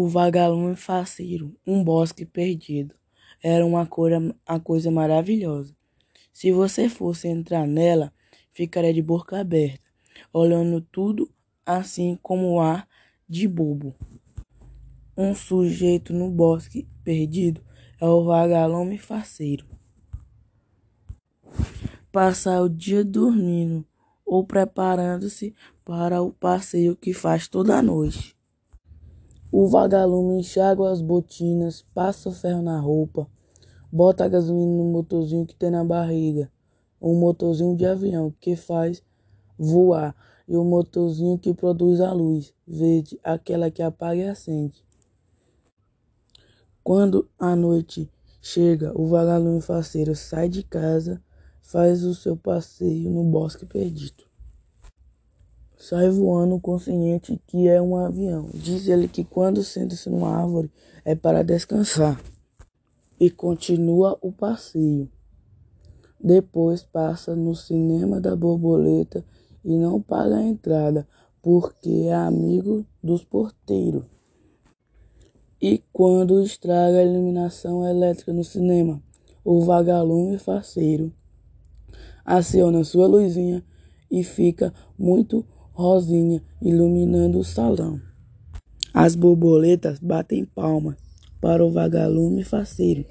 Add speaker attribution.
Speaker 1: O vagalume faceiro, um bosque perdido. Era uma coisa, uma coisa maravilhosa. Se você fosse entrar nela, ficaria de boca aberta, olhando tudo assim como ar de bobo. Um sujeito no bosque perdido é o vagalume faceiro. Passar o dia dormindo ou preparando-se para o passeio que faz toda noite. O vagalume enxágua as botinas, passa o ferro na roupa, bota a gasolina no motorzinho que tem na barriga, um motorzinho de avião que faz voar e o motorzinho que produz a luz verde, aquela que apaga e acende. Quando a noite chega, o vagalume faceiro sai de casa, faz o seu passeio no bosque perdido. Sai voando consciente que é um avião. Diz ele que quando senta-se numa árvore é para descansar. E continua o passeio. Depois passa no cinema da borboleta e não paga a entrada, porque é amigo dos porteiros. E quando estraga a iluminação elétrica no cinema, o vagalume faceiro aciona sua luzinha e fica muito rosinha iluminando o salão. As borboletas batem palmas para o vagalume faceiro.